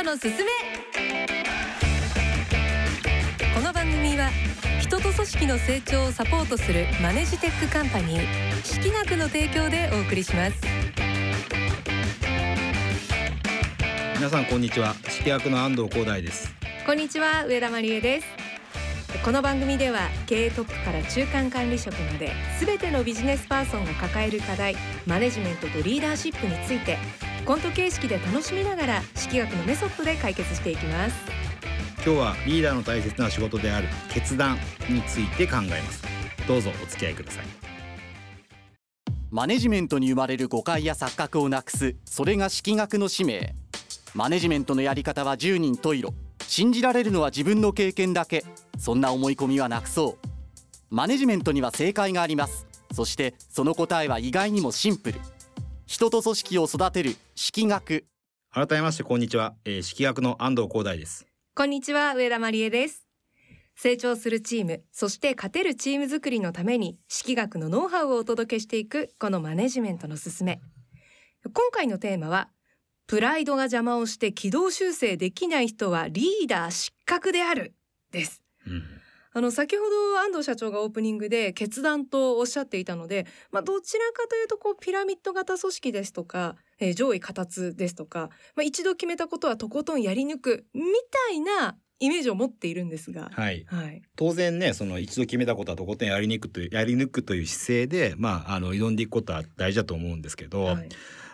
トのすすめ。この番組は人と組織の成長をサポートするマネジテックカンパニー識学の提供でお送りします。皆さんこんにちは。式学の安藤光大です。こんにちは上田真理恵です。この番組では経営トップから中間管理職まで全てのビジネスパーソンが抱える課題マネジメントとリーダーシップについてコント形式で楽しみながら式学のメソッドで解決していきます。今日はリーダーの大切な仕事である決断について考えます。どうぞお付き合いください。マネジメントに生まれる誤解や錯覚をなくすそれが式学の使命。マネジメントのやり方は10人十色。信じられるのは自分の経験だけ。そんな思い込みはなくそう。マネジメントには正解があります。そしてその答えは意外にもシンプル人と組織を育てる式学。改めましてこんにちは、えー、式学の安藤光大です。こんにちは上田真理恵です。成長するチームそして勝てるチーム作りのために式学のノウハウをお届けしていくこのマネジメントのすすめ。今回のテーマはプライドが邪魔をして軌道修正できない人はリーダー失格であるです、うんあの先ほど安藤社長がオープニングで決断とおっしゃっていたので、まあ、どちらかというとこうピラミッド型組織ですとか、えー上位形ですとか、まあ、一度決めたことはとことんやり抜くみたいなイメージを持っているんですが、はい。はい、当然ねその一度決めたことはとことんやりにくというやり抜くという姿勢でまああの挑んでいくことは大事だと思うんですけど、はい。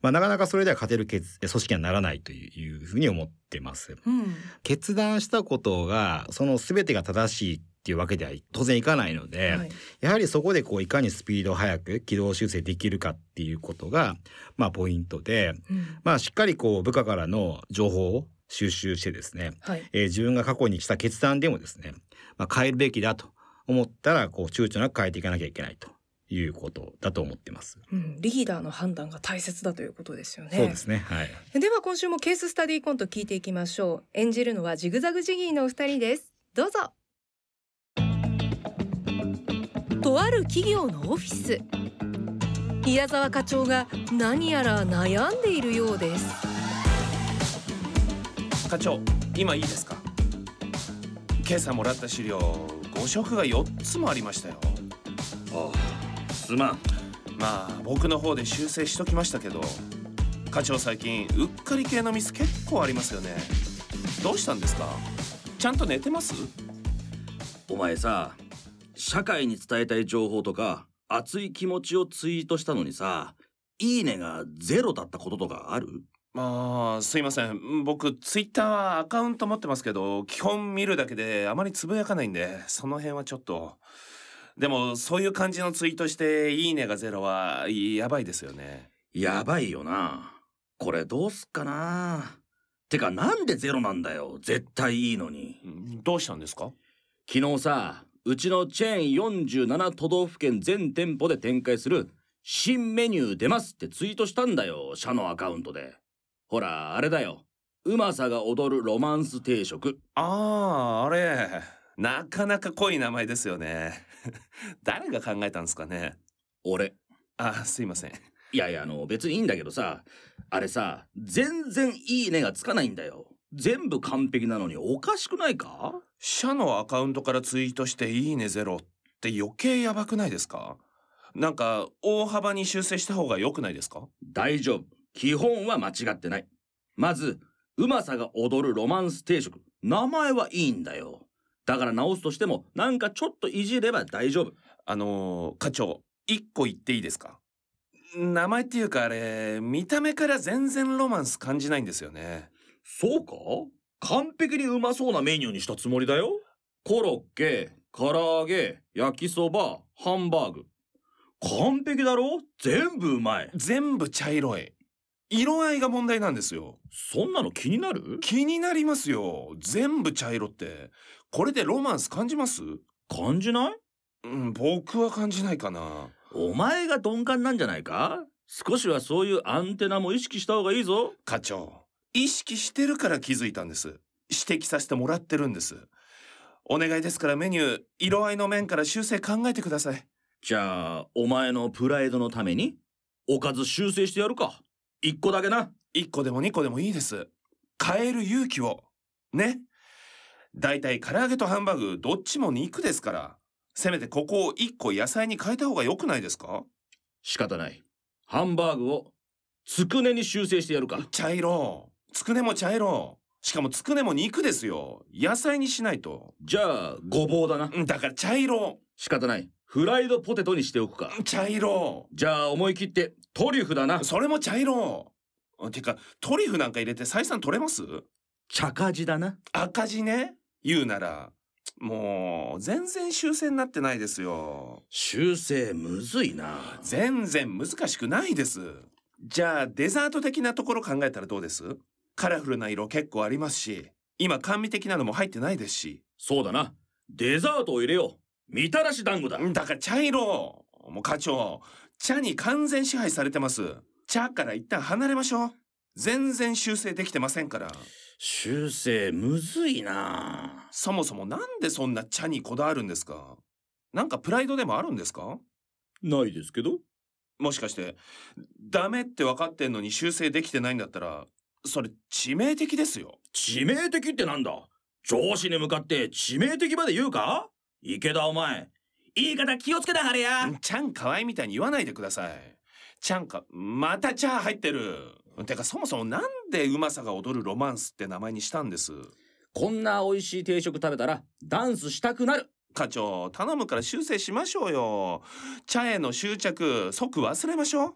まあなかなかそれでは勝てる決組織にはならないというふうに思ってます。うん。決断したことがその全てが正しいっていうわけでは当然いかないので、はいやはりそこでこういかにスピードを速く軌道修正できるかっていうことがまあポイントでうんまあしっかりこう部下からの情報を収集してですね、はいえー自分が過去にした決断でもですね、まあ、変えるべきだと思ったらこう躊躇なく変えていかなきゃいけないということだと思ってます。うん、リーダーの判断が大切だということですよね。そうですね。はい。では今週もケーススタディコント聞いていきましょう。演じるのはジグザグジギーのお二人です。どうぞ。とある企業のオフィス。宮沢課長が何やら悩んでいるようです。課長今いいですか？今朝もらった資料誤色が4つもありましたよ。ああすまん。まあ僕の方で修正しときましたけど課長最近うっかり系のミス結構ありますよね。どうしたんですか？ちゃんと寝てます？お前さ社会に伝えたい情報とか熱い気持ちをツイートしたのにさいいねがゼロだったこととかある？まあすいません。僕ツイッターはアカウント持ってますけど基本見るだけであまりつぶやかないんでその辺はちょっと。でもそういう感じのツイートしていいねがゼロはやばいですよね。やばいよな。これどうすっかな。てかなんでゼロなんだよ。絶対いいのに。んどうしたんですか？昨日さうちのチェーン47都道府県全店舗で展開する新メニュー出ますってツイートしたんだよ社のアカウントでほらあれだようまさが踊るロマンス定食ああ、あれ。なかなか濃い名前ですよね。誰が考えたんですかね。俺あ、すいません。いやいやあの別にいいんだけどさあれさ全然いいねがつかないんだよ全部完璧なのにおかしくないか？社のアカウントからツイートしていいねゼロって余計やばくないですか？なんか大幅に修正した方が良くないですか？大丈夫。基本は間違ってない。まずうまさが踊るロマンス定食。名前はいいんだよ。だから直すとしてもなんかちょっといじれば大丈夫。あのー課長、一個言っていいですか？名前っていうかあれ、見た目から全然ロマンス感じないんですよね。そうか？完璧にうまそうなメニューにしたつもりだよコロッケ唐揚げ焼きそばハンバーグ完璧だろ？全部うまい全部茶色い。色合いが問題なんですよ。そんなの気になる？気になりますよ。全部茶色って。これでロマンス感じます？感じない？うん、僕は感じないかな。お前が鈍感なんじゃないか？少しはそういうアンテナも意識した方がいいぞ課長、意識してるから気づいたんです。指摘させてもらってるんです。お願いですからメニュー、色合いの面から修正考えてください。じゃあお前のプライドのためにおかず修正してやるか一個だけな1個でも2個でもいいです。変える勇気を。ね。だいたい唐揚げとハンバーグどっちも肉ですから、せめてここを一個野菜に変えた方が良くないですか？仕方ないハンバーグをつくねに修正してやるか茶色。つくねも茶色。しかもつくねも肉ですよ。野菜にしないと。じゃあごぼうだなだから茶色。仕方ないフライドポテトにしておくか茶色。じゃあ思い切ってトリュフだなそれも茶色。てか、トリュフなんか入れて採算取れます？茶化地だな赤字ね言うなら。もう、全然修正になってないですよ。修正むずいな全然難しくないです。じゃあ、デザート的なところ考えたらどうです？カラフルな色結構ありますし、今甘味的なのも入ってないですし。そうだなデザートを入れようみたらし団子だだから茶色もう課長、茶に完全支配されてます。茶から一旦離れましょう。全然修正できてませんから。修正むずいなそもそもなんでそんな茶にこだわるんですか？なんかプライドでもあるんですか？ないですけどもしかして、ダメって分かってんのに修正できてないんだったら、それ致命的ですよ。致命的ってなんだ？上司に向かって致命的まで言うか？池田お前言い方気をつけたはれやちゃんかわいみたいに言わないでください。ちゃんか、また茶入ってる。てかそもそもなんでうまさが踊るロマンスって名前にしたんです？こんな美味しい定食食べたらダンスしたくなる課長、頼むから修正しましょうよ。茶への執着、即忘れましょう。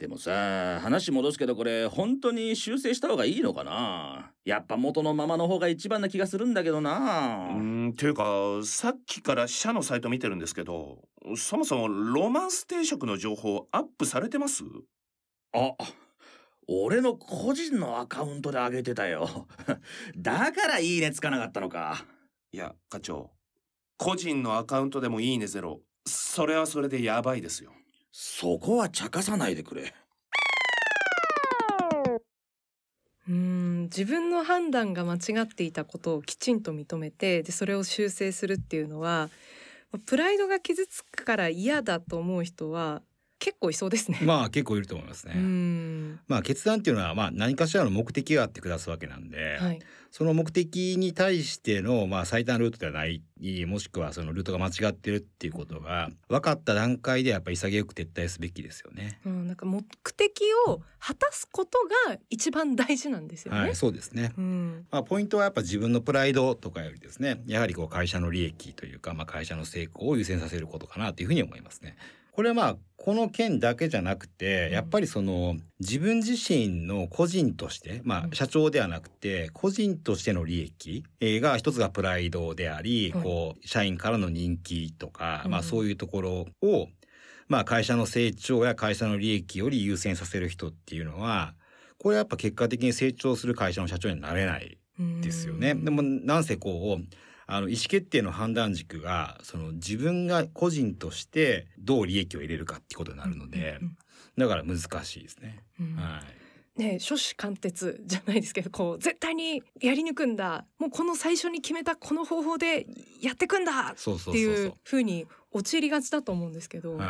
でもさ話戻すけどこれ本当に修正した方がいいのかな？やっぱ元のままの方が一番な気がするんだけどなうーん、ていうか、さっきから社のサイト見てるんですけど、そもそもロマンス定食の情報アップされてます？あ俺の個人のアカウントで上げてたよ だからいいねつかなかったのかいや、課長。個人のアカウントでもいいねゼロ。それはそれでやばいですよ。そこは茶化さないでくれ。うん自分の判断が間違っていたことをきちんと認めてでそれを修正するっていうのはプライドが傷つくから嫌だと思う人は結構いそうですね。まあ結構いると思いますね。まあ決断っていうのはまあ何かしらの目的があって下すわけなんで、はい、その目的に対してのまあ最短ルートではないもしくはそのルートが間違ってるっていうことが分かった段階でやっぱり潔く撤退すべきですよね。うん、なんか目的を果たすことが一番大事なんですよね。はい、そうですね。うん、まあポイントはやっぱ自分のプライドとかよりですね、やはりこう会社の利益というかまあ会社の成功を優先させることかなというふうに思いますね。これはまあこの件だけじゃなくてうん。やっぱりその自分自身の個人としてまうん。あ社長ではなくて個人としての利益えーが一つがプライドでありはい。こう社員からの人気とかうん。まあそういうところをまあ会社の成長や会社の利益より優先させる人っていうのはこれやっぱ結果的に成長する会社の社長になれないですよね。うん。でもなんせこうあの意思決定の判断軸がその自分が個人としてどう利益を入れるかってことになるので、うんだから難しいですね。うんはい。ね初子貫徹じゃないですけどこう絶対にやり抜くんだもうこの最初に決めたこの方法でやってくんだっていうそうに陥りがちだと思うんですけど、はい。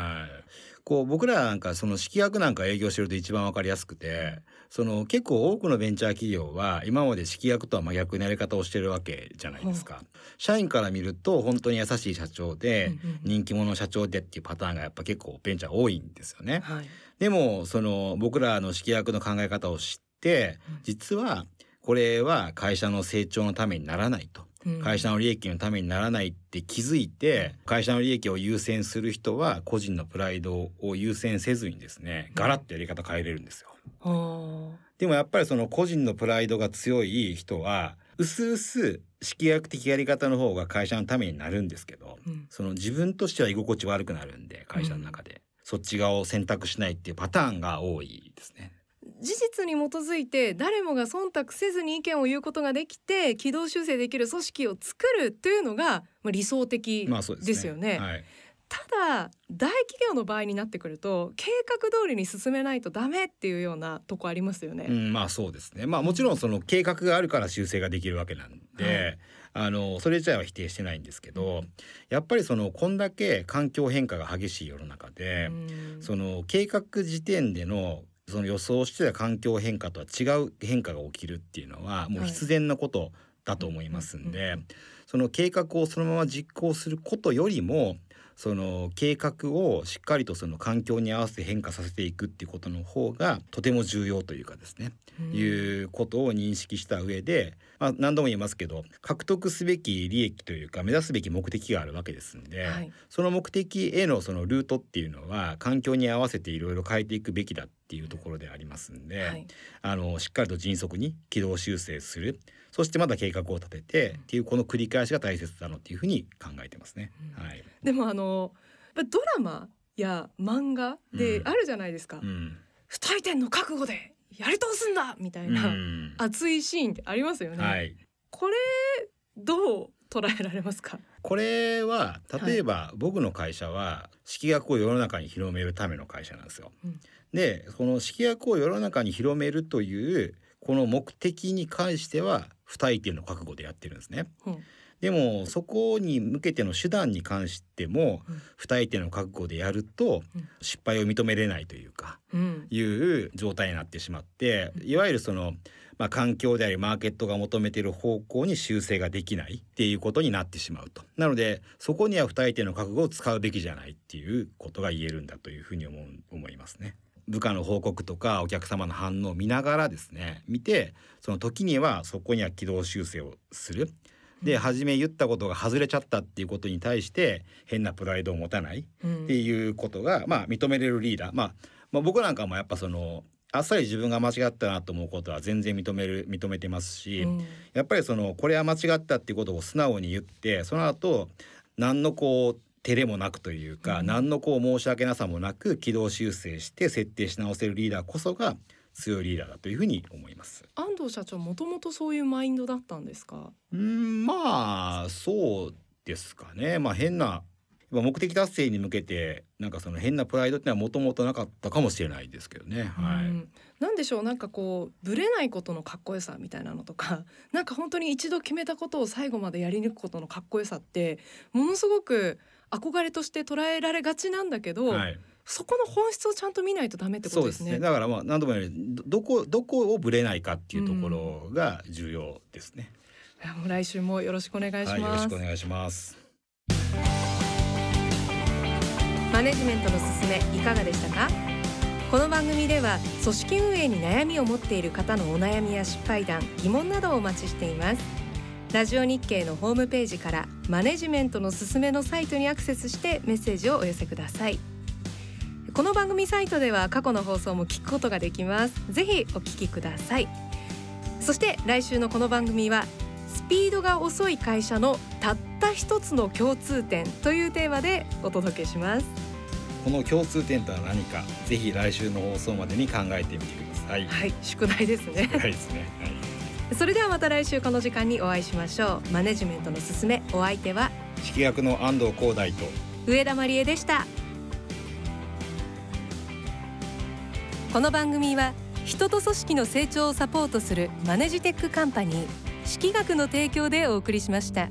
こう僕らなんかその式学なんか営業してると一番わかりやすくて、その結構多くのベンチャー企業は今まで式学とは真逆のやり方をしてるわけじゃないですか。社員から見ると本当に優しい社長で、人気者社長でっていうパターンがやっぱ結構ベンチャー多いんですよね。はい。でもその僕らの式役の考え方を知ってうん。実はこれは会社の成長のためにならないと。うん。会社の利益のためにならないって気づいて会社の利益を優先する人は個人のプライドを優先せずにですねガラッとやり方変えれるんですよ。はでもやっぱりその個人のプライドが強い人はうすうす式役的やり方の方が会社のためになるんですけどあうんその自分としては居心地悪くなるんで会社の中で、そっち側を選択しないっていうパターンが多いですね。事実に基づいて誰もが忖度せずに意見を言うことができて軌道修正できる組織を作るというのがまあ理想的ですよね。はい。ただ大企業の場合になってくると計画通りに進めないとダメっていうようなとこありますよね。うん、まあそうですね。まあもちろんその計画があるから修正ができるわけなんで、あのそれ自体は否定してないんですけど、やっぱりそのこんだけ環境変化が激しい世の中で、うん。その計画時点でのその予想してた環境変化とは違う変化が起きるっていうのはもう必然なことだと思いますんで、その計画をそのまま実行することよりもその計画をしっかりとその環境に合わせて変化させていくっていうことの方がとても重要というかですね、うん。いうことを認識した上で、まあ、何度も言いますけど獲得すべき利益というか目指すべき目的があるわけですんで、はい。その目的へのそのルートっていうのは環境に合わせていろいろ変えていくべきだっていうところでありますんで、はい。あのしっかりと迅速に軌道修正する。そしてまた計画を立ててっていうこの繰り返しが大切だなっていうふうに考えてますね。うん。はい、でもあのドラマや漫画でうん。あるじゃないですか、うん。不退転の覚悟でやり通すんだみたいうな、ん。熱いシーンってありますよね、はい。これどう捉えられますか？これは例えば僕の会社は式学を世の中に広めるための会社なんですよ。うんでこの式学を世の中に広めるというこの目的に関しては不退転の覚悟でやってるんですね。うんでもそこに向けての手段に関してもうん。不退転の覚悟でやるとうん。失敗を認めれないというかうん。いう状態になってしまっていわゆるその、まあ、環境でありマーケットが求めている方向に修正ができないっていうことになってしまうと。なのでそこには不退転の覚悟を使うべきじゃないっていうことが言えるんだというふうに思う思いますね。部下の報告とかお客様の反応を見ながらですね見てその時にはそこには軌道修正をする。で初め言ったことが外れちゃったっていうことに対して変なプライドを持たないうん。っていうことが、まあ、認めれるリーダー、まあ、まあ僕なんかもやっぱそのあっさり自分が間違ったなと思うことは全然認める認めてますし、うん。やっぱりそのこれは間違ったっていうことを素直に言ってその後何のこう照れもなくというか、うん。何のこう申し訳なさもなく軌道修正して設定し直せるリーダーこそが強いリーダーだというふうに思います。安藤社長もともとそういうマインドだったんですか？うーんまあそうですかねまあ変な目的達成に向けてなんかその変なプライドってのはもともとなかったかもしれないですけどね。はい。うんなんでしょう？なんかこうブレないことのかっこよさみたいなのとか なんか本当に一度決めたことを最後までやり抜くことのかっこよさってものすごく憧れとして捉えられがちなんだけど、はい、そこの本質をちゃんと見ないとダメってことでね。そうですすね。だからまあ何度も言うようにどどこどこをぶれないかっていうところが重要ですね。いやもう来週もよろしくお願いしはい、よろます。しくお願いします。マネジメントのすすめいかがでしたか？この番組では組織運営に悩みを持っている方のお悩みや失敗談疑問などをお待ちしていますラジオ日経のホームページからマネジメントのすすめのサイトにアクセスしてメッセージをお寄せくださいこの番組サイトでは過去の放送も聞くことができますぜひお聞きくださいそして来週のこの番組はスピードが遅い会社のたった一つの共通点というテーマでお届けしますこの共通点とは何か、ぜひ来週の放送までに考えてみてください。はい、宿題ですね。はいですね。はい。それではまた来週この時間にお会いしましょう。マネジメントのすすめ、お相手は式学の安藤光大と上田真理恵でした。この番組は人と組織の成長をサポートするマネジテックカンパニー識学の提供でお送りしました。